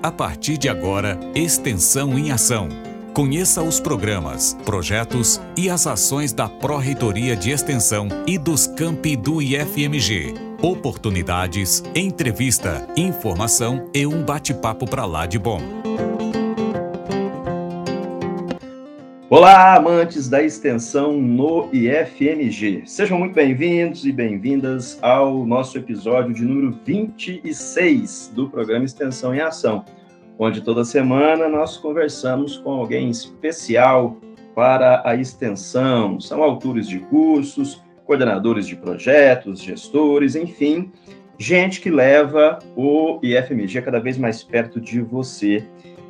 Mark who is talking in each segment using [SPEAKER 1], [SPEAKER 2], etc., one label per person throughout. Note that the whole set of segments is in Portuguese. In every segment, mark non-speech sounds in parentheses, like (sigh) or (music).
[SPEAKER 1] A partir de agora, Extensão em Ação. Conheça os programas, projetos e as ações da Pró-Reitoria de Extensão e dos campi do IFMG. Oportunidades, entrevista, informação e um bate-papo para lá de bom.
[SPEAKER 2] Olá, amantes da extensão no IFMG. Sejam muito bem-vindos e bem-vindas ao nosso episódio de número 26 do programa Extensão em Ação onde toda semana nós conversamos com alguém especial para a extensão. São autores de cursos, coordenadores de projetos, gestores, enfim, gente que leva o IFMG cada vez mais perto de você.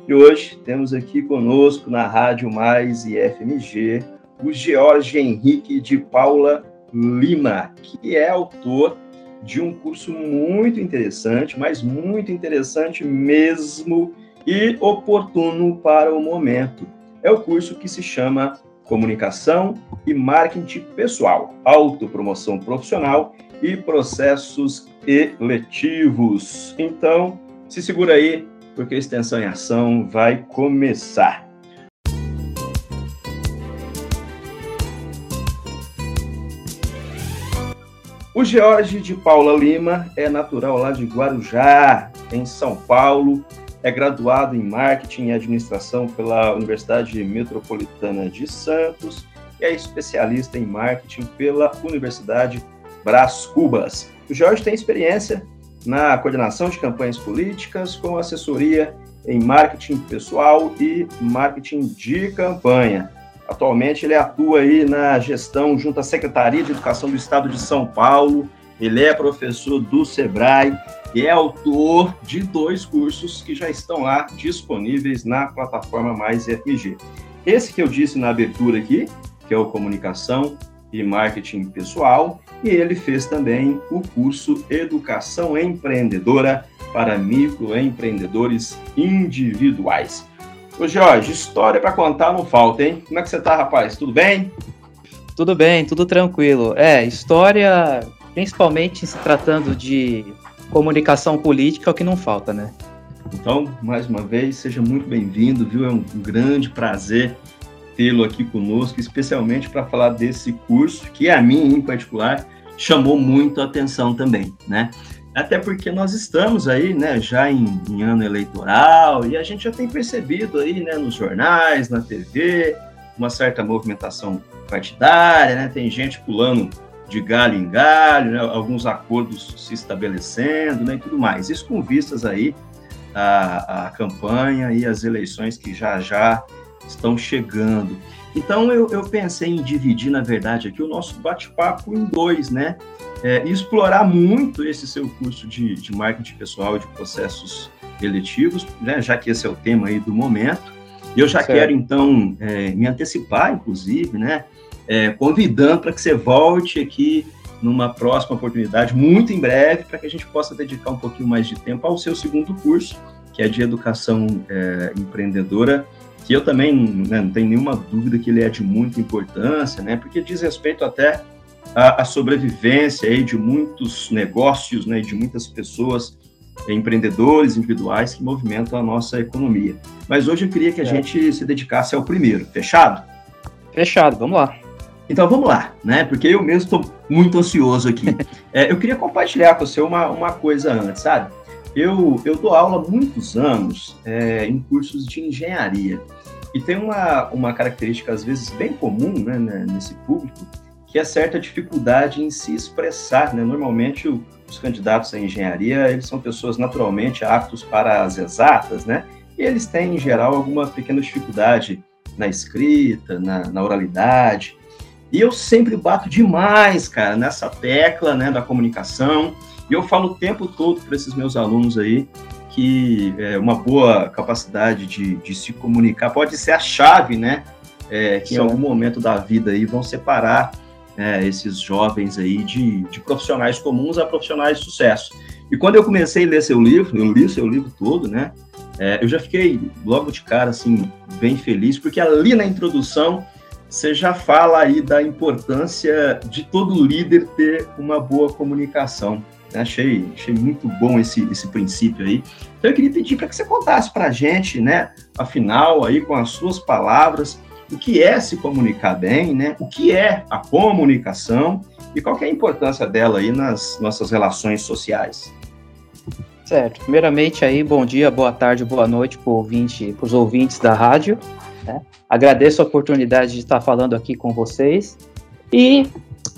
[SPEAKER 2] E hoje temos aqui conosco na Rádio Mais IFMG o George Henrique de Paula Lima, que é autor de um curso muito interessante, mas muito interessante mesmo e oportuno para o momento. É o curso que se chama Comunicação e Marketing Pessoal, Autopromoção Profissional e Processos Eletivos. Então, se segura aí, porque Extensão em Ação vai começar. O George de Paula Lima é natural lá de Guarujá, em São Paulo. É graduado em Marketing e Administração pela Universidade Metropolitana de Santos e é especialista em Marketing pela Universidade Brás Cubas. O Jorge tem experiência na coordenação de campanhas políticas, com assessoria em marketing pessoal e marketing de campanha. Atualmente ele atua aí na gestão junto à Secretaria de Educação do Estado de São Paulo. Ele é professor do Sebrae e é autor de dois cursos que já estão lá disponíveis na plataforma Mais FMG. Esse que eu disse na abertura aqui, que é o Comunicação e Marketing Pessoal, e ele fez também o curso Educação Empreendedora para microempreendedores individuais. Ô Jorge, história para contar não falta, hein? Como é que você tá, rapaz? Tudo bem?
[SPEAKER 3] Tudo bem, tudo tranquilo. É, história, principalmente se tratando de comunicação política, é o que não falta, né?
[SPEAKER 2] Então, mais uma vez, seja muito bem-vindo, viu? É um grande prazer tê-lo aqui conosco, especialmente para falar desse curso, que a mim, em particular, chamou muito a atenção também, né? Até porque nós estamos aí, né, já em, em, ano eleitoral e a gente já tem percebido aí, né, nos jornais, na TV, uma certa movimentação partidária, né? Tem gente pulando de galho em galho, né? alguns acordos se estabelecendo, né, e tudo mais. Isso com vistas aí à, à campanha e às eleições que já já estão chegando. Então eu, eu pensei em dividir, na verdade, aqui o nosso bate-papo em dois, né? é, e explorar muito esse seu curso de, de marketing pessoal e de processos eletivos, né, já que esse é o tema aí do momento. E eu já certo. quero, então, é, me antecipar, inclusive, né, é, convidando para que você volte aqui numa próxima oportunidade, muito em breve, para que a gente possa dedicar um pouquinho mais de tempo ao seu segundo curso, que é de educação é, empreendedora, que eu também né, não tenho nenhuma dúvida que ele é de muita importância, né, porque diz respeito até a, a sobrevivência aí de muitos negócios, né, de muitas pessoas, empreendedores individuais que movimentam a nossa economia. Mas hoje eu queria que a é. gente se dedicasse ao primeiro. Fechado?
[SPEAKER 3] Fechado, vamos lá.
[SPEAKER 2] Então vamos lá, né? Porque eu mesmo estou muito ansioso aqui. é, (laughs) eu queria compartilhar com você uma, uma coisa antes, sabe? Eu, eu dou aula há muitos anos é, em cursos de engenharia. E tem uma, uma característica, às vezes, bem comum né, né nesse público, que é certa dificuldade em se expressar. Né? Normalmente, o, os candidatos à engenharia, eles são pessoas naturalmente aptos para as exatas, né? E eles têm, em geral, alguma pequena dificuldade na escrita, na, na oralidade. E eu sempre bato demais, cara, nessa tecla né, da comunicação. E eu falo o tempo todo para esses meus alunos aí que é, uma boa capacidade de, de se comunicar pode ser a chave, né? É, que em algum momento da vida aí vão separar né, esses jovens aí de, de profissionais comuns a profissionais de sucesso. E quando eu comecei a ler seu livro, eu li seu livro todo, né? É, eu já fiquei logo de cara assim bem feliz porque ali na introdução você já fala aí da importância de todo líder ter uma boa comunicação. Achei, achei muito bom esse, esse princípio aí. Então eu queria pedir para que você contasse para a gente, né, afinal, aí com as suas palavras, o que é se comunicar bem, né? O que é a comunicação e qual é a importância dela aí nas nossas relações sociais.
[SPEAKER 3] Certo. Primeiramente aí, bom dia, boa tarde, boa noite para ouvinte, os ouvintes da rádio. Né? Agradeço a oportunidade de estar falando aqui com vocês. E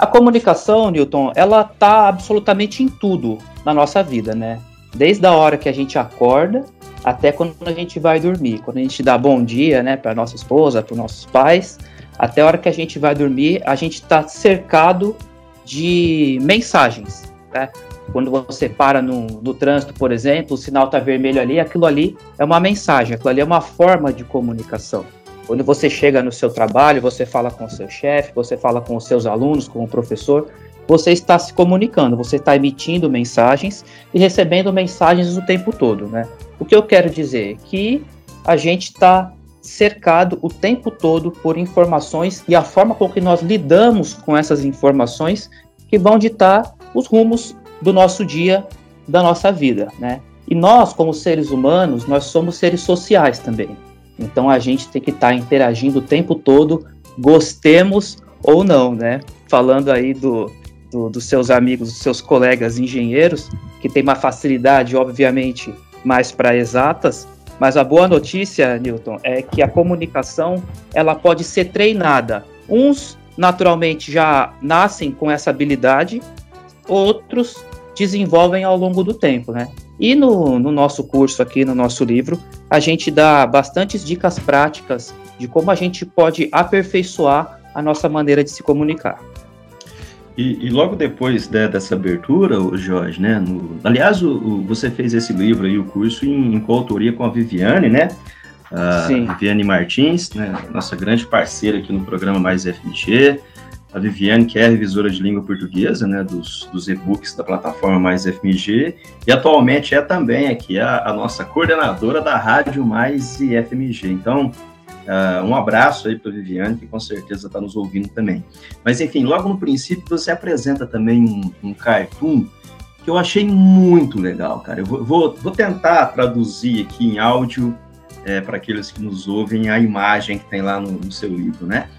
[SPEAKER 3] a comunicação, Newton, ela tá absolutamente em tudo na nossa vida, né? Desde a hora que a gente acorda até quando a gente vai dormir. Quando a gente dá bom dia, né, para nossa esposa, para nossos pais, até a hora que a gente vai dormir, a gente está cercado de mensagens, né? Quando você para no, no trânsito, por exemplo, o sinal está vermelho ali, aquilo ali é uma mensagem, aquilo ali é uma forma de comunicação. Quando você chega no seu trabalho, você fala com o seu chefe, você fala com os seus alunos, com o professor, você está se comunicando, você está emitindo mensagens e recebendo mensagens o tempo todo, né? O que eu quero dizer é que a gente está cercado o tempo todo por informações e a forma com que nós lidamos com essas informações que vão ditar os rumos do nosso dia, da nossa vida, né? E nós, como seres humanos, nós somos seres sociais também. Então a gente tem que estar tá interagindo o tempo todo, gostemos ou não, né? Falando aí do, do, dos seus amigos, dos seus colegas engenheiros, que tem uma facilidade, obviamente, mais para exatas, mas a boa notícia, Newton, é que a comunicação ela pode ser treinada. Uns naturalmente já nascem com essa habilidade, outros desenvolvem ao longo do tempo, né? E no, no nosso curso aqui, no nosso livro, a gente dá bastantes dicas práticas de como a gente pode aperfeiçoar a nossa maneira de se comunicar.
[SPEAKER 2] E, e, logo depois né, dessa abertura, Jorge, né? No, aliás, o, o, você fez esse livro aí, o curso, em, em coautoria com a Viviane, né? A Sim. Viviane Martins, né, nossa grande parceira aqui no programa Mais FMG. A Viviane, que é revisora de língua portuguesa, né, dos, dos e-books da plataforma Mais FMG, e atualmente é também aqui a, a nossa coordenadora da Rádio Mais e FMG. Então, Uh, um abraço aí para Viviane, que com certeza está nos ouvindo também. Mas, enfim, logo no princípio você apresenta também um, um cartoon que eu achei muito legal, cara. Eu vou, vou, vou tentar traduzir aqui em áudio é, para aqueles que nos ouvem a imagem que tem lá no, no seu livro, né?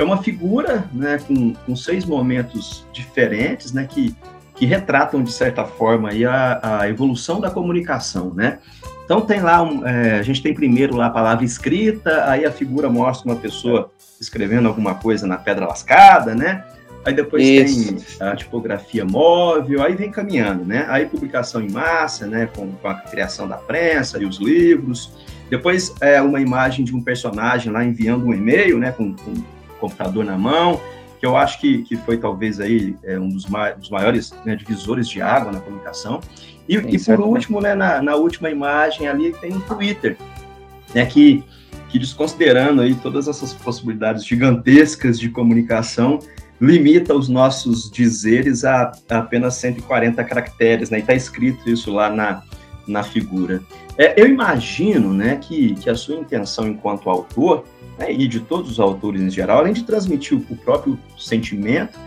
[SPEAKER 2] É uma figura né, com, com seis momentos diferentes, né, que, que retratam, de certa forma, aí a, a evolução da comunicação, né? Então tem lá, um, é, a gente tem primeiro lá a palavra escrita, aí a figura mostra uma pessoa escrevendo alguma coisa na pedra lascada, né? Aí depois Isso. tem a tipografia móvel, aí vem caminhando, né? Aí publicação em massa, né? Com, com a criação da prensa e os livros. Depois é uma imagem de um personagem lá enviando um e-mail, né? Com, com computador na mão, que eu acho que, que foi talvez aí é, um dos, ma dos maiores né, divisores de água na comunicação. E, e por último, né, na, na, última imagem ali tem um Twitter, né, que, que desconsiderando aí todas essas possibilidades gigantescas de comunicação, limita os nossos dizeres a, a apenas 140 caracteres, né, e está escrito isso lá na, na figura. É, eu imagino, né, que, que a sua intenção enquanto autor, né, e de todos os autores em geral, além de transmitir o, próprio sentimento,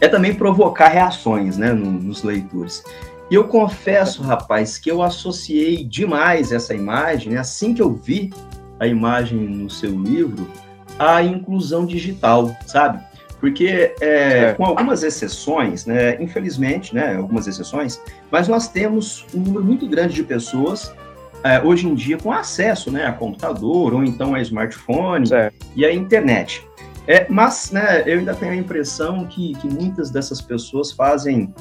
[SPEAKER 2] é também provocar reações, né, no, nos leitores. E eu confesso, rapaz, que eu associei demais essa imagem, assim que eu vi a imagem no seu livro, à inclusão digital, sabe? Porque, é, com algumas exceções, né, infelizmente, né, algumas exceções, mas nós temos um número muito grande de pessoas é, hoje em dia com acesso né, a computador ou então a smartphone certo. e a internet. É, mas né, eu ainda tenho a impressão que, que muitas dessas pessoas fazem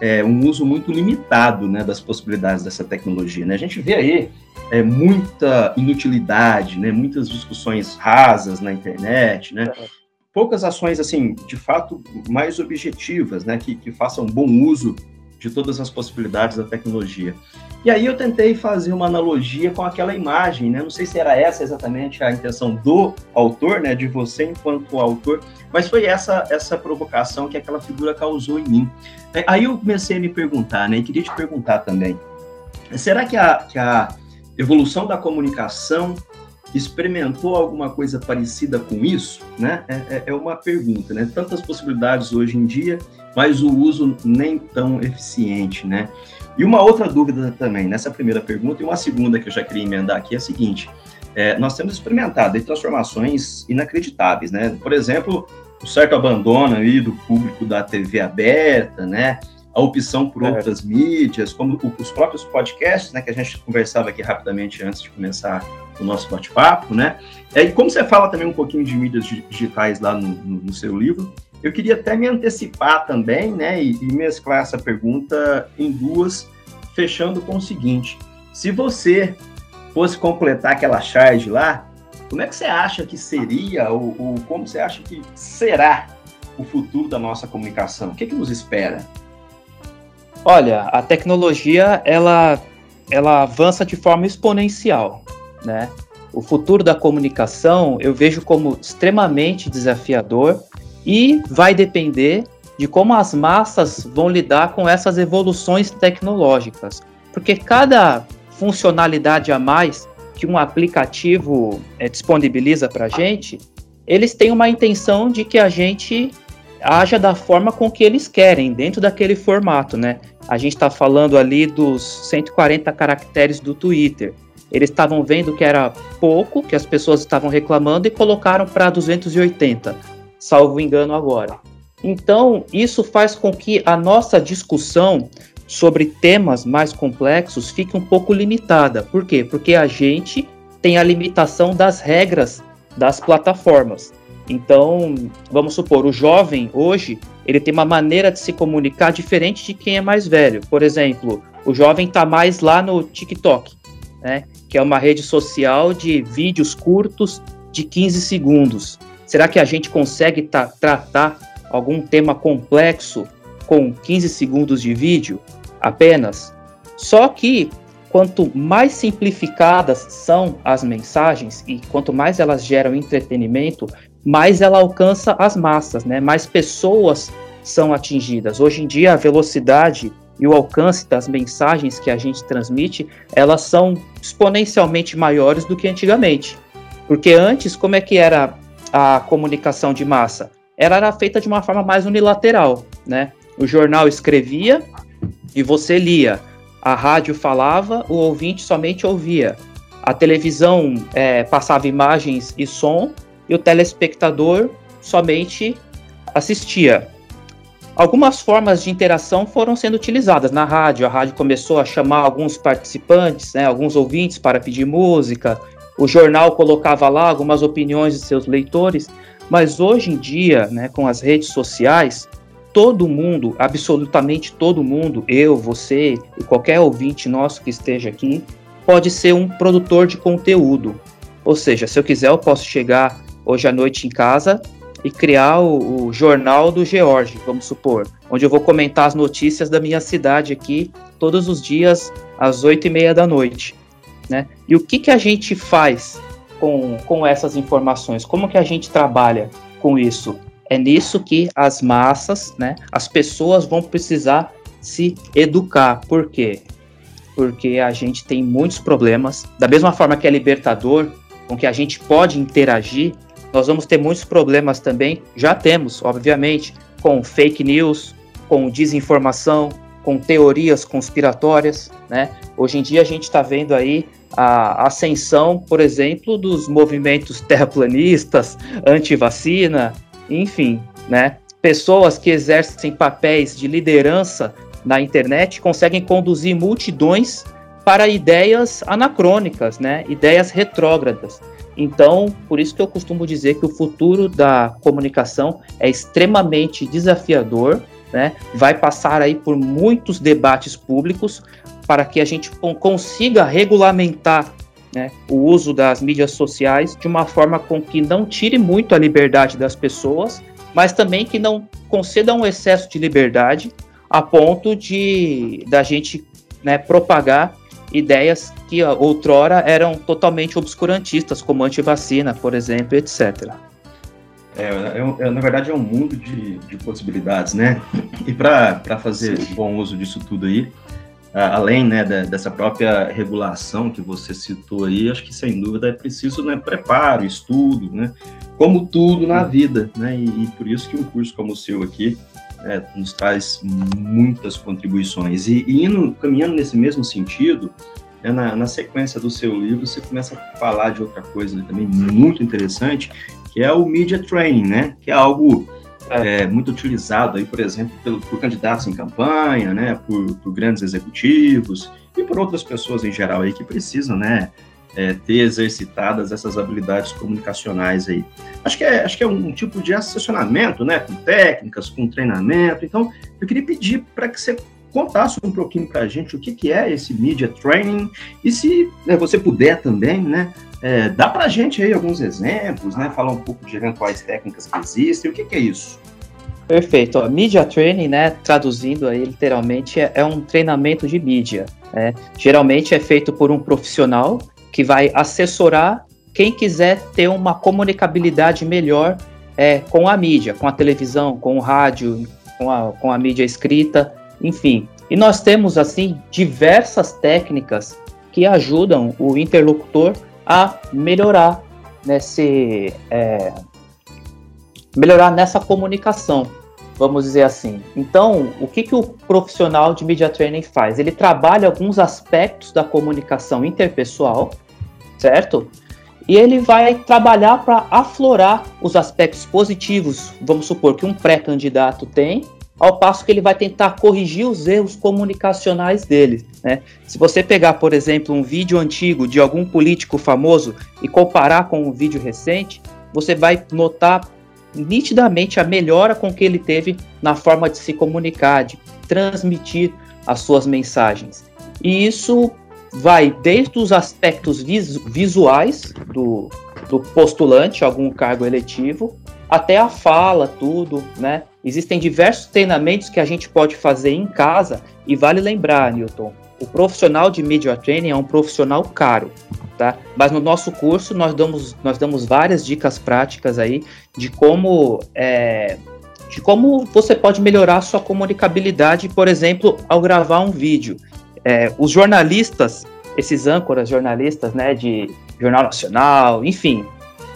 [SPEAKER 2] é, um uso muito limitado né, das possibilidades dessa tecnologia. Né? A gente vê aí é, muita inutilidade, né, muitas discussões rasas na internet, né? poucas ações, assim, de fato, mais objetivas, né, que, que façam bom uso de todas as possibilidades da tecnologia. E aí eu tentei fazer uma analogia com aquela imagem, né? Não sei se era essa exatamente a intenção do autor, né? De você enquanto autor, mas foi essa essa provocação que aquela figura causou em mim. É, aí eu comecei a me perguntar, né? E queria te perguntar também, será que a, que a evolução da comunicação experimentou alguma coisa parecida com isso? Né? É, é, é uma pergunta, né? Tantas possibilidades hoje em dia, mas o uso nem tão eficiente, né? E uma outra dúvida também, nessa primeira pergunta, e uma segunda que eu já queria emendar aqui é a seguinte: é, nós temos experimentado transformações inacreditáveis, né? Por exemplo, o certo abandono aí do público da TV aberta, né? A opção por é. outras mídias, como os próprios podcasts, né? Que a gente conversava aqui rapidamente antes de começar o nosso bate-papo, né? É, e como você fala também um pouquinho de mídias digitais lá no, no, no seu livro, eu queria até me antecipar também, né? E, e mesclar essa pergunta em duas, fechando com o seguinte: se você fosse completar aquela charge lá, como é que você acha que seria, ou, ou como você acha que será o futuro da nossa comunicação? O que, que nos espera?
[SPEAKER 3] Olha, a tecnologia ela, ela avança de forma exponencial, né? O futuro da comunicação eu vejo como extremamente desafiador e vai depender de como as massas vão lidar com essas evoluções tecnológicas, porque cada funcionalidade a mais que um aplicativo é, disponibiliza para a gente, eles têm uma intenção de que a gente haja da forma com que eles querem, dentro daquele formato, né? A gente está falando ali dos 140 caracteres do Twitter. Eles estavam vendo que era pouco, que as pessoas estavam reclamando e colocaram para 280, salvo engano agora. Então, isso faz com que a nossa discussão sobre temas mais complexos fique um pouco limitada. Por quê? Porque a gente tem a limitação das regras das plataformas. Então, vamos supor, o jovem hoje, ele tem uma maneira de se comunicar diferente de quem é mais velho. Por exemplo, o jovem está mais lá no TikTok, né? Que é uma rede social de vídeos curtos de 15 segundos. Será que a gente consegue tratar algum tema complexo com 15 segundos de vídeo? apenas. Só que quanto mais simplificadas são as mensagens e quanto mais elas geram entretenimento, mais ela alcança as massas, né? Mais pessoas são atingidas. Hoje em dia a velocidade e o alcance das mensagens que a gente transmite, elas são exponencialmente maiores do que antigamente. Porque antes, como é que era a comunicação de massa? Ela era feita de uma forma mais unilateral, né? O jornal escrevia, e você lia. A rádio falava, o ouvinte somente ouvia. A televisão é, passava imagens e som e o telespectador somente assistia. Algumas formas de interação foram sendo utilizadas na rádio. A rádio começou a chamar alguns participantes, né, alguns ouvintes para pedir música. O jornal colocava lá algumas opiniões de seus leitores. Mas hoje em dia, né, com as redes sociais, todo mundo, absolutamente todo mundo, eu, você e qualquer ouvinte nosso que esteja aqui, pode ser um produtor de conteúdo. Ou seja, se eu quiser, eu posso chegar hoje à noite em casa e criar o, o Jornal do George, vamos supor, onde eu vou comentar as notícias da minha cidade aqui todos os dias às oito e meia da noite. Né? E o que, que a gente faz com, com essas informações? Como que a gente trabalha com isso? é nisso que as massas, né, as pessoas vão precisar se educar. Por quê? Porque a gente tem muitos problemas. Da mesma forma que é libertador, com que a gente pode interagir, nós vamos ter muitos problemas também. Já temos, obviamente, com fake news, com desinformação, com teorias conspiratórias, né? Hoje em dia a gente está vendo aí a ascensão, por exemplo, dos movimentos (laughs) terraplanistas, anti-vacina, enfim, né? Pessoas que exercem papéis de liderança na internet conseguem conduzir multidões para ideias anacrônicas, né? Ideias retrógradas. Então, por isso que eu costumo dizer que o futuro da comunicação é extremamente desafiador, né? Vai passar aí por muitos debates públicos para que a gente consiga regulamentar né, o uso das mídias sociais de uma forma com que não tire muito a liberdade das pessoas, mas também que não conceda um excesso de liberdade a ponto de da gente né, propagar ideias que outrora eram totalmente obscurantistas, como antivacina, por exemplo, etc.
[SPEAKER 2] É, na verdade, é um mundo de, de possibilidades, né? E para fazer bom uso disso tudo aí, além né, dessa própria regulação que você citou aí, acho que sem dúvida é preciso né, preparo, estudo, né, como tudo na vida, né, e, e por isso que um curso como o seu aqui é, nos traz muitas contribuições. E, e indo, caminhando nesse mesmo sentido, é, na, na, sequência do seu livro, você começa a falar de outra coisa também muito interessante, que é o media training, né? Que é algo é, muito utilizado aí, por exemplo, pelo, por candidatos em campanha, né? Por, por, grandes executivos e por outras pessoas em geral aí que precisam, né? É, ter exercitadas essas habilidades comunicacionais aí. Acho que é, acho que é um tipo de assessoramento, né? Com técnicas, com treinamento. Então, eu queria pedir para que você contasse um pouquinho para a gente o que, que é esse media training e se né, você puder também, né, é, dá para a gente aí alguns exemplos, né, falar um pouco de eventuais técnicas que existem, o que, que é isso?
[SPEAKER 3] Perfeito. Ó, media training, né, traduzindo aí literalmente, é, é um treinamento de mídia. Né? Geralmente é feito por um profissional que vai assessorar quem quiser ter uma comunicabilidade melhor é, com a mídia, com a televisão, com o rádio, com a, com a mídia escrita enfim. E nós temos, assim, diversas técnicas que ajudam o interlocutor a melhorar nesse. É, melhorar nessa comunicação, vamos dizer assim. Então, o que, que o profissional de media training faz? Ele trabalha alguns aspectos da comunicação interpessoal, certo? E ele vai trabalhar para aflorar os aspectos positivos, vamos supor que um pré-candidato tem, ao passo que ele vai tentar corrigir os erros comunicacionais dele. Né? Se você pegar, por exemplo, um vídeo antigo de algum político famoso e comparar com um vídeo recente, você vai notar nitidamente a melhora com que ele teve na forma de se comunicar, de transmitir as suas mensagens. E isso vai desde os aspectos vis visuais do, do postulante, algum cargo eletivo, até a fala, tudo, né? Existem diversos treinamentos que a gente pode fazer em casa e vale lembrar, Newton, o profissional de media training é um profissional caro, tá? Mas no nosso curso nós damos, nós damos várias dicas práticas aí de como é, de como você pode melhorar sua comunicabilidade, por exemplo, ao gravar um vídeo. É, os jornalistas, esses âncoras jornalistas, né, de jornal nacional, enfim,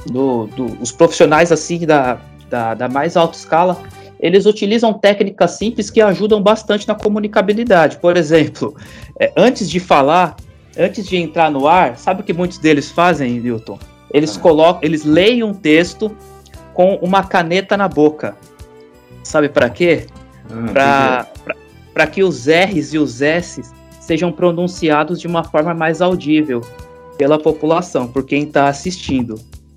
[SPEAKER 3] do, do, os profissionais assim da, da, da mais alta escala, eles utilizam técnicas simples que ajudam bastante na comunicabilidade. Por exemplo, é, antes de falar, antes de entrar no ar, sabe o que muitos deles fazem, Newton? Eles ah. colocam, eles leem um texto com uma caneta na boca. Sabe para quê? Ah, para que os R's e os S's sejam pronunciados de uma forma mais audível pela população, por quem está assistindo.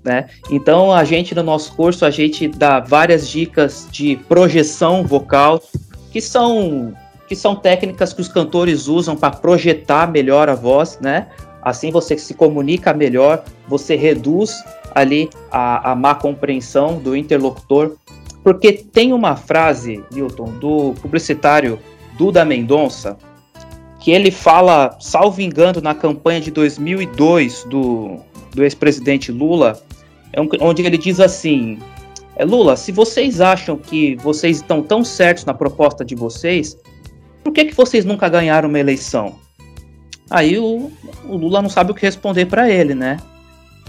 [SPEAKER 3] Né? Então a gente no nosso curso a gente dá várias dicas de projeção vocal que são que são técnicas que os cantores usam para projetar melhor a voz, né? Assim você se comunica melhor, você reduz ali a, a má compreensão do interlocutor, porque tem uma frase, Newton, do publicitário Duda Mendonça, que ele fala, salvo engano, na campanha de 2002 do, do ex-presidente Lula, onde ele diz assim: é, Lula, se vocês acham que vocês estão tão certos na proposta de vocês, por que, que vocês nunca ganharam uma eleição? Aí o, o Lula não sabe o que responder para ele, né?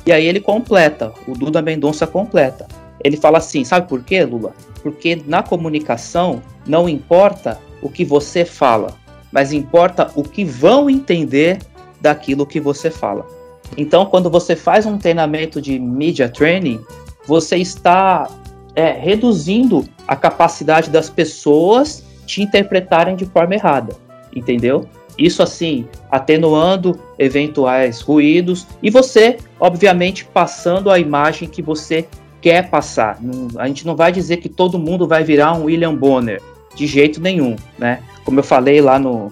[SPEAKER 3] E aí ele completa, o Duda Mendonça completa. Ele fala assim: sabe por quê, Lula? Porque na comunicação não importa o que você fala, mas importa o que vão entender daquilo que você fala. Então, quando você faz um treinamento de media training, você está é, reduzindo a capacidade das pessoas te interpretarem de forma errada, entendeu? Isso assim, atenuando eventuais ruídos e você, obviamente, passando a imagem que você quer passar. A gente não vai dizer que todo mundo vai virar um William Bonner, de jeito nenhum, né? Como eu falei lá no,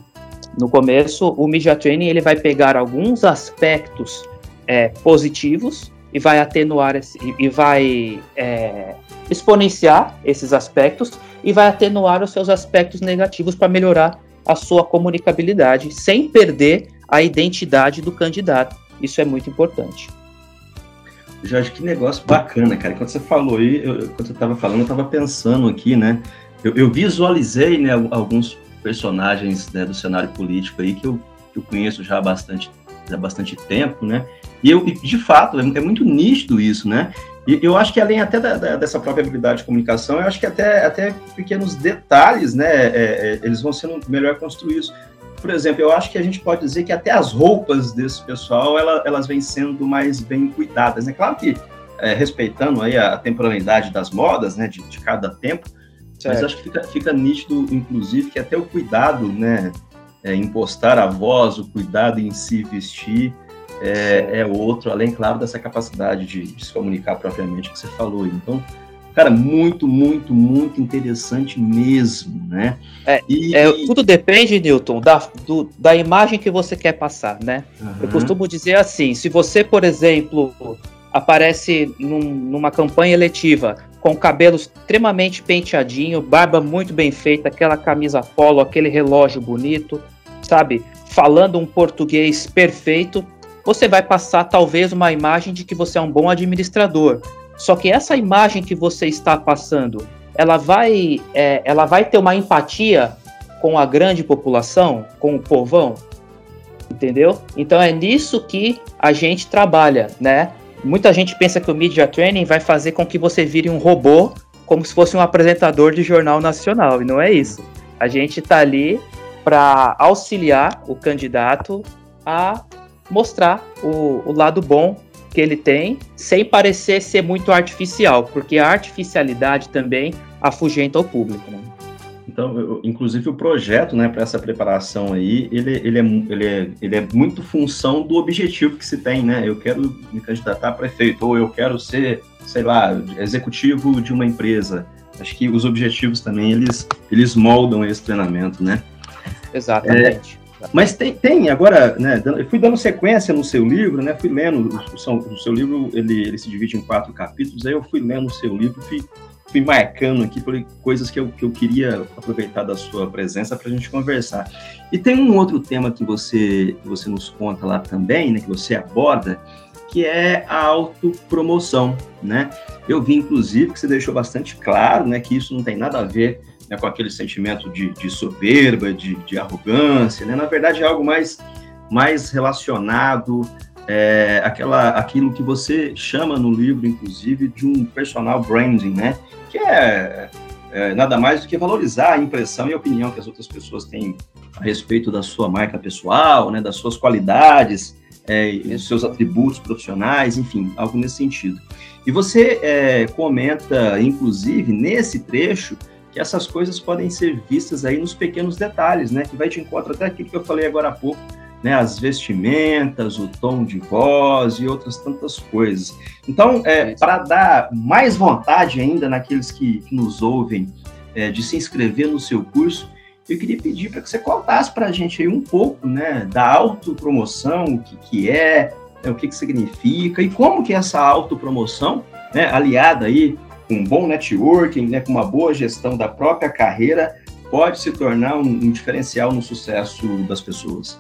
[SPEAKER 3] no começo, o Media Training ele vai pegar alguns aspectos é, positivos e vai atenuar esse, e vai é, exponenciar esses aspectos e vai atenuar os seus aspectos negativos para melhorar a sua comunicabilidade sem perder a identidade do candidato. Isso é muito importante.
[SPEAKER 2] Jorge, que negócio bacana, cara. Quando você falou aí, eu, quando você estava falando, eu estava pensando aqui, né? Eu, eu visualizei né, alguns personagens né, do cenário político aí que eu, que eu conheço já há bastante, há bastante tempo, né? E eu, de fato, é, é muito nítido isso, né? E eu acho que além até da, da, dessa própria habilidade de comunicação, eu acho que até, até pequenos detalhes, né, é, é, eles vão sendo melhor construídos. Por exemplo, eu acho que a gente pode dizer que até as roupas desse pessoal, ela, elas vêm sendo mais bem cuidadas, né? Claro que é, respeitando aí a temporalidade das modas, né, de, de cada tempo, certo. mas acho que fica, fica nítido, inclusive, que até o cuidado, né, é, em postar a voz, o cuidado em se vestir, é, é, outro, além, claro, dessa capacidade de, de, se comunicar propriamente que você falou. Então, cara, muito, muito, muito interessante mesmo, né?
[SPEAKER 3] É, e, é, tudo depende, Newton, da, do, da imagem que você quer passar, né? Uhum. Eu costumo dizer assim, se você, por exemplo, aparece num, numa campanha eletiva com cabelo extremamente penteadinho, barba muito bem feita, aquela camisa polo, aquele relógio bonito, sabe? Falando um português perfeito, você vai passar talvez uma imagem de que você é um bom administrador. Só que essa imagem que você está passando, ela vai, é, ela vai ter uma empatia com a grande população, com o povão, entendeu? Então é nisso que a gente trabalha, né? Muita gente pensa que o media training vai fazer com que você vire um robô, como se fosse um apresentador de jornal nacional, e não é isso. A gente está ali para auxiliar o candidato a mostrar o, o lado bom que ele tem, sem parecer ser muito artificial, porque a artificialidade também afugenta o público. Né?
[SPEAKER 2] Então, eu, inclusive o projeto, né, para essa preparação aí, ele, ele, é, ele, é, ele é muito função do objetivo que se tem, né? Eu quero me candidatar a prefeito, ou eu quero ser, sei lá, executivo de uma empresa. Acho que os objetivos também, eles, eles moldam esse treinamento, né?
[SPEAKER 3] Exatamente.
[SPEAKER 2] É, mas tem, tem agora, né, eu fui dando sequência no seu livro, né, fui lendo, o, o, seu livro, ele, ele se divide em quatro capítulos, aí eu fui lendo o seu livro, fui fui marcando aqui por coisas que eu, que eu queria aproveitar da sua presença para a gente conversar. E tem um outro tema que você, que você nos conta lá também, né, que você aborda, que é a autopromoção, né? Eu vi, inclusive, que você deixou bastante claro, né, que isso não tem nada a ver né, com aquele sentimento de, de soberba, de, de, arrogância, né? Na verdade, é algo mais, mais relacionado é, aquela, aquilo que você chama no livro, inclusive, de um personal branding, né? Que é, é, nada mais do que valorizar a impressão e a opinião que as outras pessoas têm a respeito da sua marca pessoal, né? Das suas qualidades, é, dos seus atributos profissionais, enfim, algo nesse sentido. E você é, comenta, inclusive, nesse trecho, que essas coisas podem ser vistas aí nos pequenos detalhes, né? Que vai de encontro até aquilo que eu falei agora há pouco, né, as vestimentas, o tom de voz e outras tantas coisas. Então, é, para dar mais vontade ainda naqueles que, que nos ouvem é, de se inscrever no seu curso, eu queria pedir para que você contasse para a gente aí um pouco né, da autopromoção, o que, que é, é, o que, que significa e como que essa autopromoção, né, aliada aí com um bom networking, né, com uma boa gestão da própria carreira, pode se tornar um, um diferencial no sucesso das pessoas.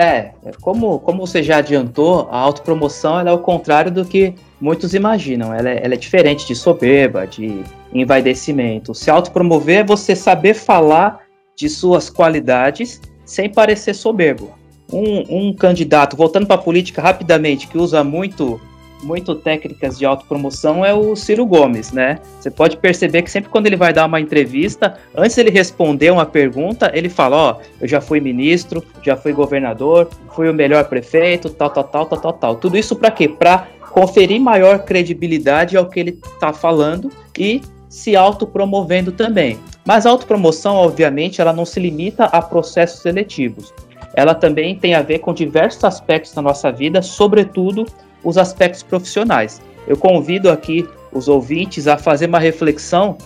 [SPEAKER 3] É, como, como você já adiantou, a autopromoção é o contrário do que muitos imaginam. Ela é, ela é diferente de soberba, de envaidecimento. Se autopromover é você saber falar de suas qualidades sem parecer soberbo. Um, um candidato, voltando para a política rapidamente, que usa muito muito técnicas de autopromoção é o Ciro Gomes, né? Você pode perceber que sempre quando ele vai dar uma entrevista, antes ele responder uma pergunta, ele fala, ó, eu já fui ministro, já fui governador, fui o melhor prefeito, tal, tal, tal, tal, tal, tal. Tudo isso para quê? Para conferir maior credibilidade ao que ele está falando e se autopromovendo também. Mas a autopromoção, obviamente, ela não se limita a processos seletivos. Ela também tem a ver com diversos aspectos da nossa vida, sobretudo os aspectos profissionais. Eu convido aqui os ouvintes a fazer uma reflexão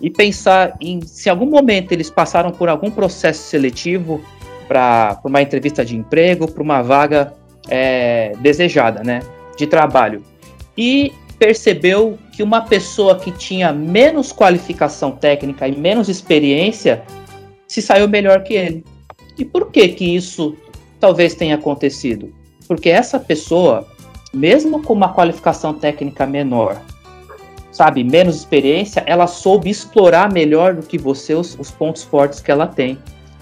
[SPEAKER 3] e pensar em se em algum momento eles passaram por algum processo seletivo para uma entrevista de emprego, para uma vaga é, desejada, né, de trabalho, e percebeu que uma pessoa que tinha menos qualificação técnica e menos experiência se saiu melhor que ele. E por que que isso talvez tenha acontecido? Porque essa pessoa mesmo com uma qualificação técnica menor, sabe, menos experiência, ela soube explorar melhor do que você os, os pontos fortes que ela tem.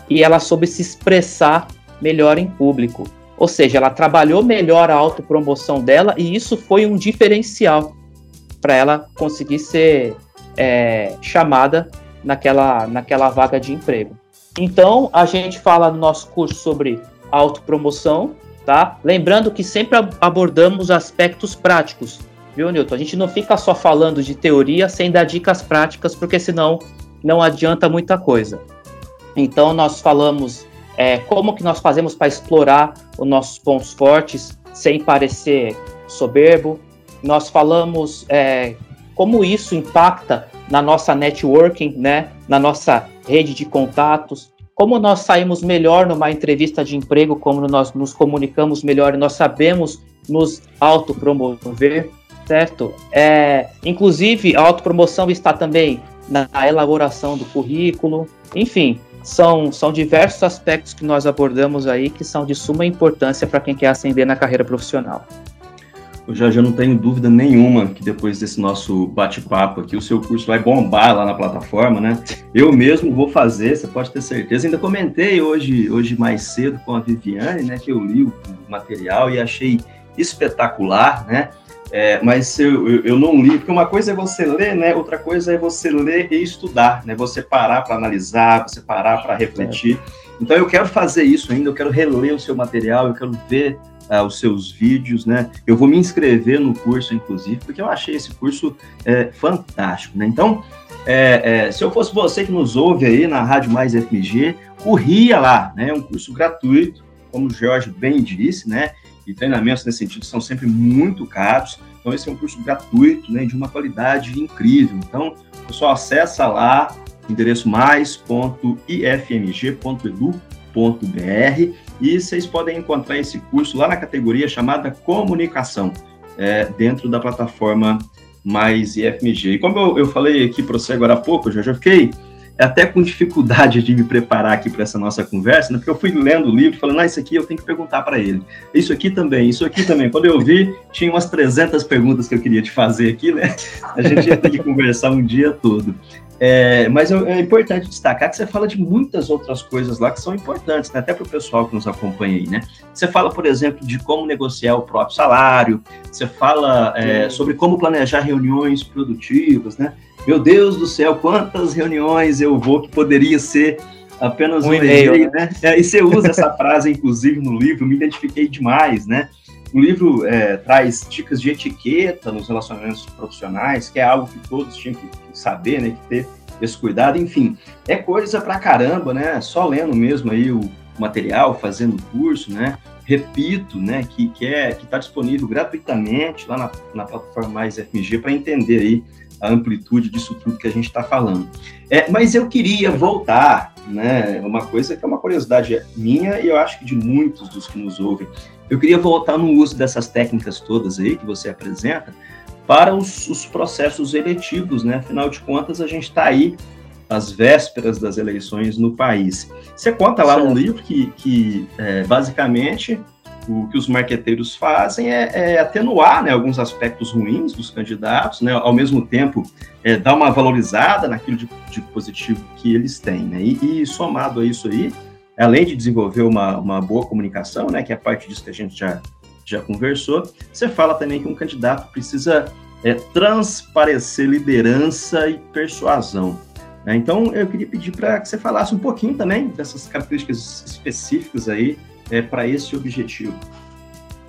[SPEAKER 3] E ela soube se expressar melhor em público. Ou seja, ela trabalhou melhor a autopromoção dela e isso foi um diferencial para ela conseguir ser é, chamada naquela, naquela vaga de emprego. Então, a gente fala no nosso curso sobre autopromoção, tá? Lembrando que sempre abordamos aspectos práticos, viu, Newton? A gente não fica só falando de teoria sem dar dicas práticas, porque senão não adianta muita coisa. Então, nós falamos é, como que nós fazemos para explorar os nossos pontos fortes sem parecer soberbo. Nós falamos é, como isso impacta na nossa networking, né, na nossa rede de contatos, como nós saímos melhor numa entrevista de emprego, como nós nos comunicamos melhor e nós sabemos nos autopromover, certo? É, inclusive, a autopromoção está também na elaboração do currículo, enfim, são, são diversos aspectos que nós abordamos aí que são de suma importância para quem quer ascender na carreira profissional.
[SPEAKER 2] Eu já, já não tenho dúvida nenhuma que depois desse nosso bate-papo aqui, o seu curso vai bombar lá na plataforma, né? Eu mesmo vou fazer, você pode ter certeza. Ainda comentei hoje, hoje mais cedo com a Viviane, né, que eu li o material e achei espetacular, né? É, mas eu, eu, eu, não li, porque uma coisa é você ler, né? Outra coisa é você ler e estudar, né? Você parar para analisar, você parar para refletir. Então eu quero fazer isso ainda, eu quero reler o seu material, eu quero ver uh, os seus vídeos, né? Eu vou me inscrever no curso, inclusive, porque eu achei esse curso é, fantástico, né? Então, é, é, se eu fosse você que nos ouve aí na Rádio Mais FMG, corria lá, né? É um curso gratuito, como o Jorge bem disse, né? e treinamentos nesse sentido são sempre muito caros. Então, esse é um curso gratuito, né, de uma qualidade incrível. Então, pessoal, acessa lá, endereço mais.ifmg.edu.br e vocês podem encontrar esse curso lá na categoria chamada Comunicação, é, dentro da plataforma Mais IFMG. E como eu, eu falei aqui para você agora há pouco, já já fiquei é até com dificuldade de me preparar aqui para essa nossa conversa, né? porque eu fui lendo o livro falando, ah, isso aqui eu tenho que perguntar para ele. Isso aqui também, isso aqui também. Quando eu vi, tinha umas 300 perguntas que eu queria te fazer aqui, né? A gente ia ter que conversar um dia todo. É, mas é importante destacar que você fala de muitas outras coisas lá que são importantes, né? até para o pessoal que nos acompanha aí, né? Você fala, por exemplo, de como negociar o próprio salário, você fala é, sobre como planejar reuniões produtivas, né? Meu Deus do céu, quantas reuniões eu vou que poderia ser apenas um, um e-mail, e-mail, né? É, e você usa (laughs) essa frase, inclusive, no livro, me identifiquei demais, né? O livro é, traz dicas de etiqueta nos relacionamentos profissionais, que é algo que todos tinham que saber, né? Que ter esse cuidado, enfim, é coisa pra caramba, né? Só lendo mesmo aí o material, fazendo o curso, né? Repito, né, que, que é que está disponível gratuitamente lá na, na plataforma Mais FMG para entender aí a amplitude disso tudo que a gente está falando. É, mas eu queria voltar, né? Uma coisa que é uma curiosidade minha e eu acho que de muitos dos que nos ouvem. Eu queria voltar no uso dessas técnicas todas aí que você apresenta para os, os processos eletivos, né? Afinal de contas, a gente está aí às vésperas das eleições no país. Você conta lá certo. no livro que, que é, basicamente o que os marqueteiros fazem é, é atenuar né, alguns aspectos ruins dos candidatos, né, ao mesmo tempo é, dar uma valorizada naquilo de, de positivo que eles têm. Né, e, e, somado a isso aí, além de desenvolver uma, uma boa comunicação, né, que é parte disso que a gente já, já conversou, você fala também que um candidato precisa é, transparecer liderança e persuasão. Né. Então, eu queria pedir para que você falasse um pouquinho também dessas características específicas aí é, para esse objetivo?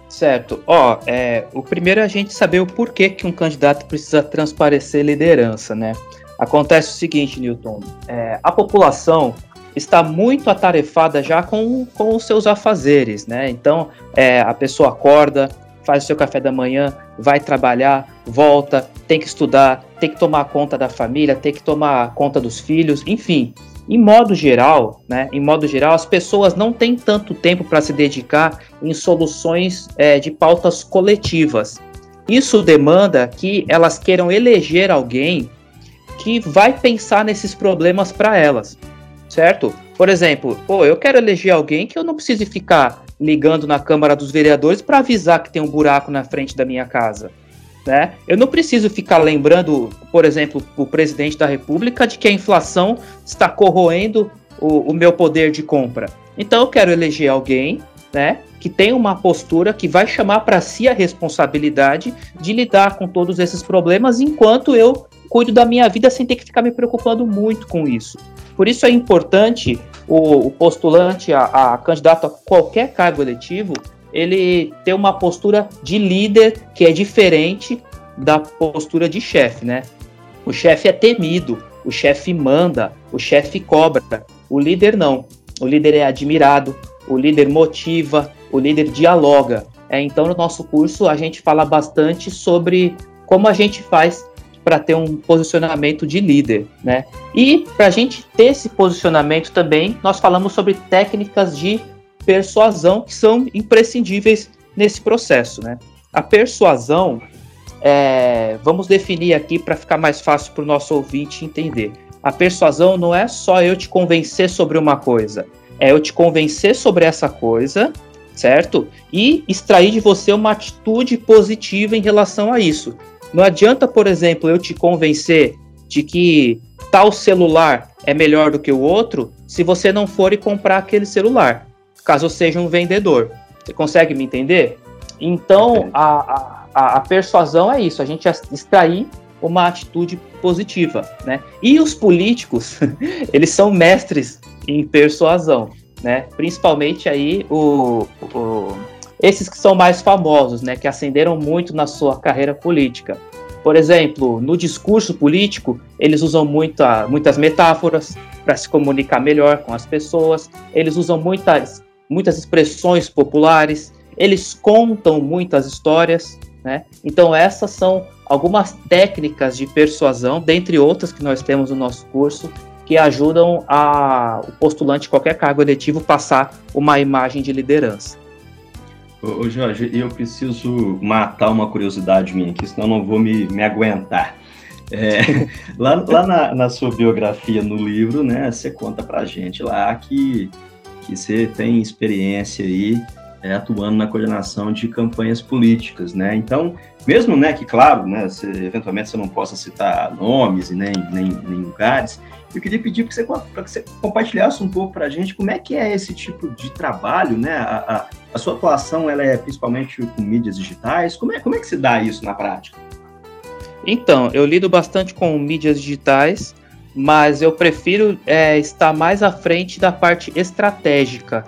[SPEAKER 3] Certo. Ó, é, o primeiro é a gente saber o porquê que um candidato precisa transparecer liderança, né? Acontece o seguinte, Newton, é, a população está muito atarefada já com, com os seus afazeres, né? Então, é, a pessoa acorda, faz o seu café da manhã, vai trabalhar, volta, tem que estudar, tem que tomar conta da família, tem que tomar conta dos filhos, enfim. Em modo geral, né, em modo geral, as pessoas não têm tanto tempo para se dedicar em soluções é, de pautas coletivas. Isso demanda que elas queiram eleger alguém que vai pensar nesses problemas para elas, certo? Por exemplo, pô, eu quero eleger alguém que eu não precise ficar ligando na Câmara dos Vereadores para avisar que tem um buraco na frente da minha casa. Né? Eu não preciso ficar lembrando, por exemplo, o presidente da República de que a inflação está corroendo o, o meu poder de compra. Então eu quero eleger alguém né, que tem uma postura que vai chamar para si a responsabilidade de lidar com todos esses problemas enquanto eu cuido da minha vida sem ter que ficar me preocupando muito com isso. Por isso é importante o, o postulante, a, a candidato a qualquer cargo eletivo, ele ter uma postura de líder que é diferente da postura de chefe, né? O chefe é temido, o chefe manda, o chefe cobra, o líder não. O líder é admirado, o líder motiva, o líder dialoga. É, então, no nosso curso, a gente fala bastante sobre como a gente faz para ter um posicionamento de líder, né? E para a gente ter esse posicionamento também, nós falamos sobre técnicas de persuasão que são imprescindíveis nesse processo, né? A persuasão, é, vamos definir aqui para ficar mais fácil para o nosso ouvinte entender. A persuasão não é só eu te convencer sobre uma coisa, é eu te convencer sobre essa coisa, certo? E extrair de você uma atitude positiva em relação a isso. Não adianta, por exemplo, eu te convencer de que tal celular é melhor do que o outro se você não for e comprar aquele celular, caso eu seja um vendedor. Você consegue me entender? Então, a, a, a persuasão é isso, a gente extrair uma atitude positiva, né? E os políticos, (laughs) eles são mestres em persuasão, né? Principalmente aí o, o esses que são mais famosos, né, que ascenderam muito na sua carreira política. Por exemplo, no discurso político, eles usam muita, muitas metáforas para se comunicar melhor com as pessoas, eles usam muitas, muitas expressões populares, eles contam muitas histórias, né? Então, essas são algumas técnicas de persuasão, dentre outras que nós temos no nosso curso, que ajudam a, o postulante qualquer cargo eletivo passar uma imagem de liderança.
[SPEAKER 2] Ô, Jorge, eu preciso matar uma curiosidade minha aqui, senão não vou me, me aguentar. É, (laughs) lá lá na, na, sua biografia no livro, né, você conta pra gente lá que, que você tem experiência aí é, atuando na coordenação de campanhas políticas, né? Então, mesmo, né, que claro, né, você, eventualmente você não possa citar nomes e nem, nem, nem lugares, eu queria pedir para você, que você compartilhasse um pouco para a gente como é que é esse tipo de trabalho, né? A, a, a, sua atuação ela é principalmente com mídias digitais. Como é, como é que se dá isso na prática?
[SPEAKER 3] Então, eu lido bastante com mídias digitais, mas eu prefiro é, estar mais à frente da parte estratégica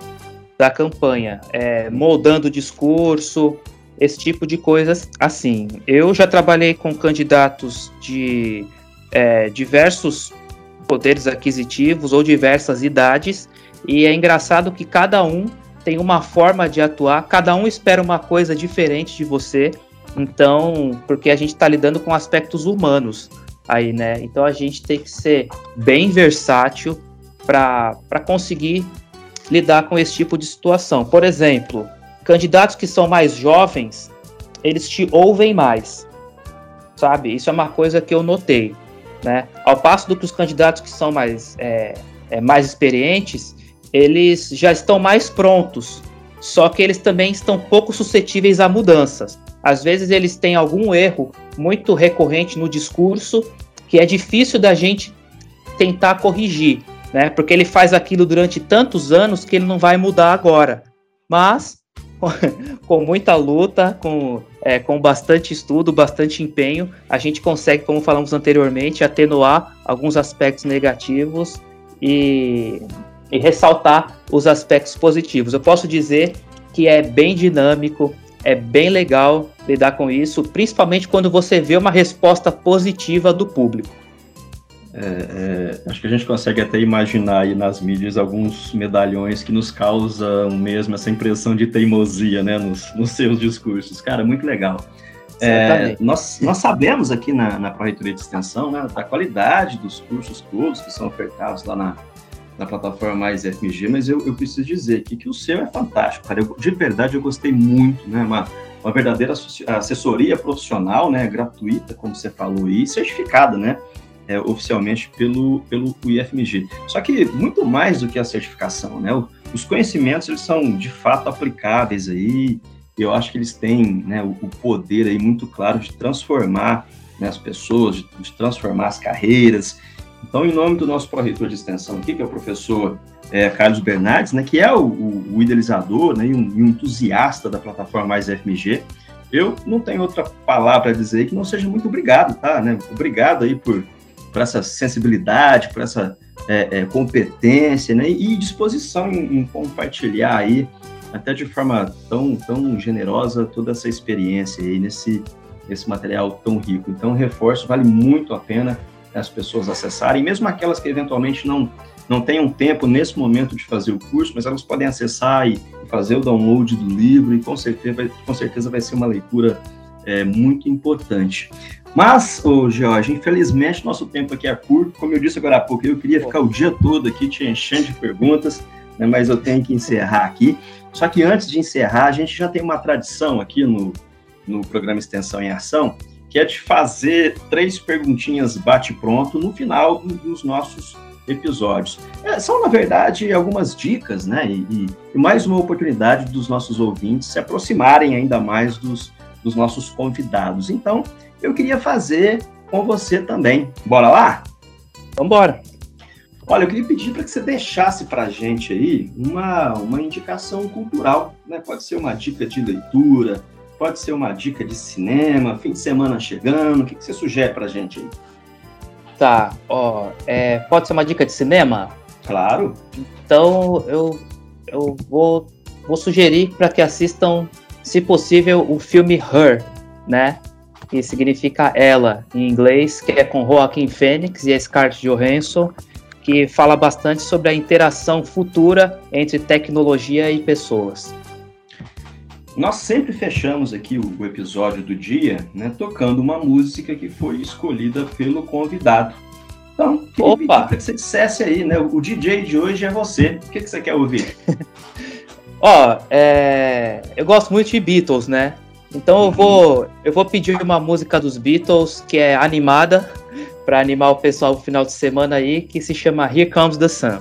[SPEAKER 3] da campanha, é, moldando o discurso, esse tipo de coisas assim. Eu já trabalhei com candidatos de é, diversos poderes aquisitivos ou diversas idades, e é engraçado que cada um tem uma forma de atuar, cada um espera uma coisa diferente de você, então, porque a gente está lidando com aspectos humanos aí, né? Então a gente tem que ser bem versátil para conseguir lidar com esse tipo de situação. Por exemplo, candidatos que são mais jovens, eles te ouvem mais, sabe? Isso é uma coisa que eu notei. Né? Ao passo do que os candidatos que são mais, é, é, mais experientes, eles já estão mais prontos, só que eles também estão pouco suscetíveis a mudanças. Às vezes eles têm algum erro muito recorrente no discurso que é difícil da gente tentar corrigir, né? Porque ele faz aquilo durante tantos anos que ele não vai mudar agora. Mas (laughs) com muita luta, com, é, com bastante estudo, bastante empenho, a gente consegue, como falamos anteriormente, atenuar alguns aspectos negativos e, e ressaltar os aspectos positivos. Eu posso dizer que é bem dinâmico, é bem legal lidar com isso, principalmente quando você vê uma resposta positiva do público.
[SPEAKER 2] É, é, acho que a gente consegue até imaginar aí nas mídias alguns medalhões que nos causam mesmo essa impressão de teimosia, né, nos, nos seus discursos. Cara, muito legal. É, nós, nós sabemos aqui na, na Pró-Reitoria de Extensão né, da qualidade dos cursos todos que são ofertados lá na, na plataforma Mais FMG, mas eu, eu preciso dizer aqui que o seu é fantástico, cara. Eu, de verdade, eu gostei muito, né? Uma, uma verdadeira assessoria profissional, né? Gratuita, como você falou, e certificada, né? é, oficialmente pelo, pelo IFMG. Só que muito mais do que a certificação, né? Os conhecimentos eles são de fato aplicáveis aí eu acho que eles têm né, o, poder aí muito claro de transformar né, as pessoas, de, de, transformar as carreiras. Então, em nome do nosso pró-reitor de extensão aqui, que é o professor é, Carlos Bernardes, né, que é o, o, o idealizador né, e, um, um entusiasta da plataforma Mais FMG, eu não tenho outra palavra a dizer que não seja muito obrigado, tá? Né? Obrigado aí por, por essa sensibilidade, por essa é, é, competência né? e disposição em, em, compartilhar aí, até de forma tão, tão generosa, toda essa experiência aí nesse, nesse material tão rico. Então, reforço, vale muito a pena as pessoas acessarem, mesmo aquelas que eventualmente não não tenham tempo nesse momento de fazer o curso, mas elas podem acessar e fazer o download do livro e com certeza vai, com certeza vai ser uma leitura é, muito importante. Mas, ô Jorge, infelizmente nosso tempo aqui é curto. Como eu disse agora há pouco, eu queria ficar o dia todo aqui te enchendo de perguntas, né, mas eu tenho que encerrar aqui. Só que antes de encerrar, a gente já tem uma tradição aqui no, no programa Extensão em Ação, que é de fazer três perguntinhas bate-pronto no final dos nossos episódios. É, são, na verdade, algumas dicas, né? E, e, mais uma oportunidade dos nossos ouvintes se aproximarem ainda mais dos, dos nossos convidados. Então, eu queria fazer com você também. Bora lá?
[SPEAKER 3] Vamos embora.
[SPEAKER 2] Olha, eu queria pedir para que você deixasse para a gente aí uma, uma indicação cultural, né? Pode ser uma dica de leitura, pode ser uma dica de cinema, fim de semana chegando, o que, que você sugere para a gente aí?
[SPEAKER 3] Tá, ó, é, pode ser uma dica de cinema?
[SPEAKER 2] Claro.
[SPEAKER 3] Então eu, eu vou, vou sugerir para que assistam, se possível, o filme Her, né? Que significa ela em inglês, que é com Joaquin Phoenix e a Scarlett Johansson, que fala bastante sobre a interação futura entre tecnologia e pessoas.
[SPEAKER 2] Nós sempre fechamos aqui o, episódio do dia né, tocando uma música que foi escolhida pelo convidado. Então, queria Opa. que você dissesse aí, né? O DJ de hoje é você. O que, que você quer ouvir? (laughs)
[SPEAKER 3] Ó, é... eu gosto muito de Beatles, né? Então eu vou, eu vou pedir uma música dos Beatles que é animada para animar o pessoal no final de semana aí, que se chama Here Comes the Sun.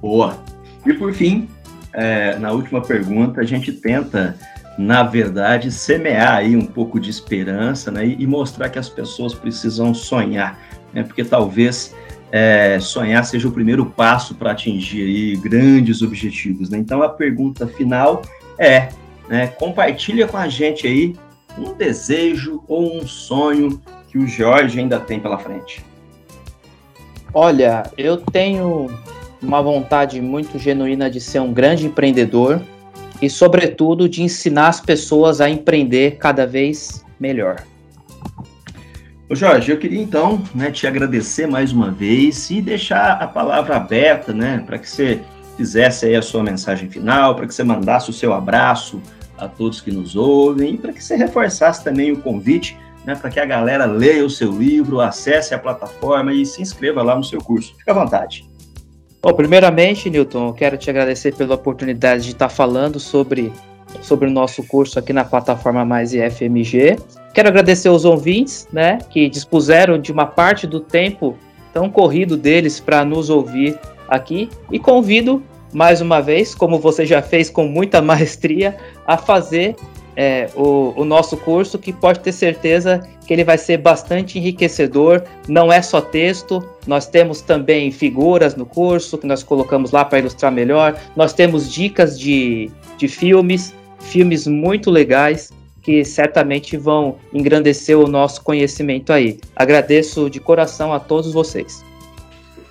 [SPEAKER 2] Boa. E por fim, é, na última pergunta, a gente tenta, na verdade, semear aí um pouco de esperança né, e, mostrar que as pessoas precisam sonhar, né, porque talvez é, sonhar seja o primeiro passo para atingir aí grandes objetivos. Né? Então, a pergunta final é: né, compartilha com a gente aí um desejo ou um sonho que o Jorge ainda tem pela frente.
[SPEAKER 3] Olha, eu tenho uma vontade muito genuína de ser um grande empreendedor e, sobretudo, de ensinar as pessoas a empreender cada vez melhor.
[SPEAKER 2] Ô Jorge, eu queria então né, te agradecer mais uma vez e deixar a palavra aberta né, para que você fizesse aí a sua mensagem final, para que você mandasse o seu abraço a todos que nos ouvem e para que você reforçasse também o convite né, para que a galera leia o seu livro, acesse a plataforma e se inscreva lá no seu curso. Fique à vontade.
[SPEAKER 3] Bom, primeiramente, Newton, quero te agradecer pela oportunidade de estar falando sobre, sobre o nosso curso aqui na plataforma Mais IFMG. Quero agradecer aos ouvintes, né, que dispuseram de uma parte do tempo tão corrido deles para nos ouvir aqui e convido mais uma vez, como você já fez com muita (laughs) maestria, a fazer é, o, o, nosso curso, que pode ter certeza que ele vai ser bastante enriquecedor. Não é só texto, nós temos também figuras no curso que nós colocamos lá para ilustrar melhor. Nós temos dicas de, de filmes, filmes muito legais que certamente vão engrandecer o nosso conhecimento aí. Agradeço de coração a todos vocês.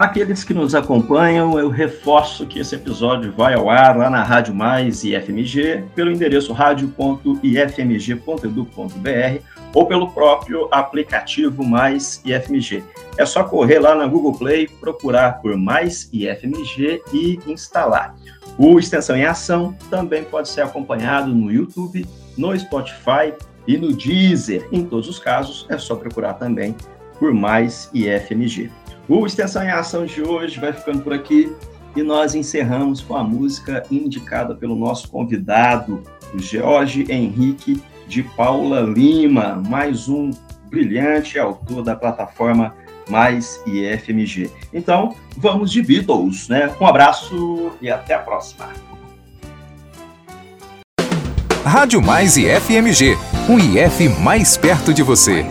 [SPEAKER 2] Aqueles que nos acompanham, eu reforço que esse episódio vai ao ar lá na Rádio Mais IFMG, pelo endereço radio.ifmg.edu.br ou pelo próprio aplicativo Mais IFMG. É só correr lá na Google Play, procurar por Mais IFMG e instalar. O Extensão em Ação também pode ser acompanhado no YouTube, no Spotify e no Deezer. Em todos os casos, é só procurar também por Mais IFMG. O Extensão em Ação de hoje vai ficando por aqui e nós encerramos com a música indicada pelo nosso convidado, o George Henrique de Paula Lima, mais um brilhante autor da plataforma Mais IFMG. Então, vamos de Beatles, né? Um abraço e até a próxima.
[SPEAKER 4] Rádio Mais e FMG, um IF mais perto de você.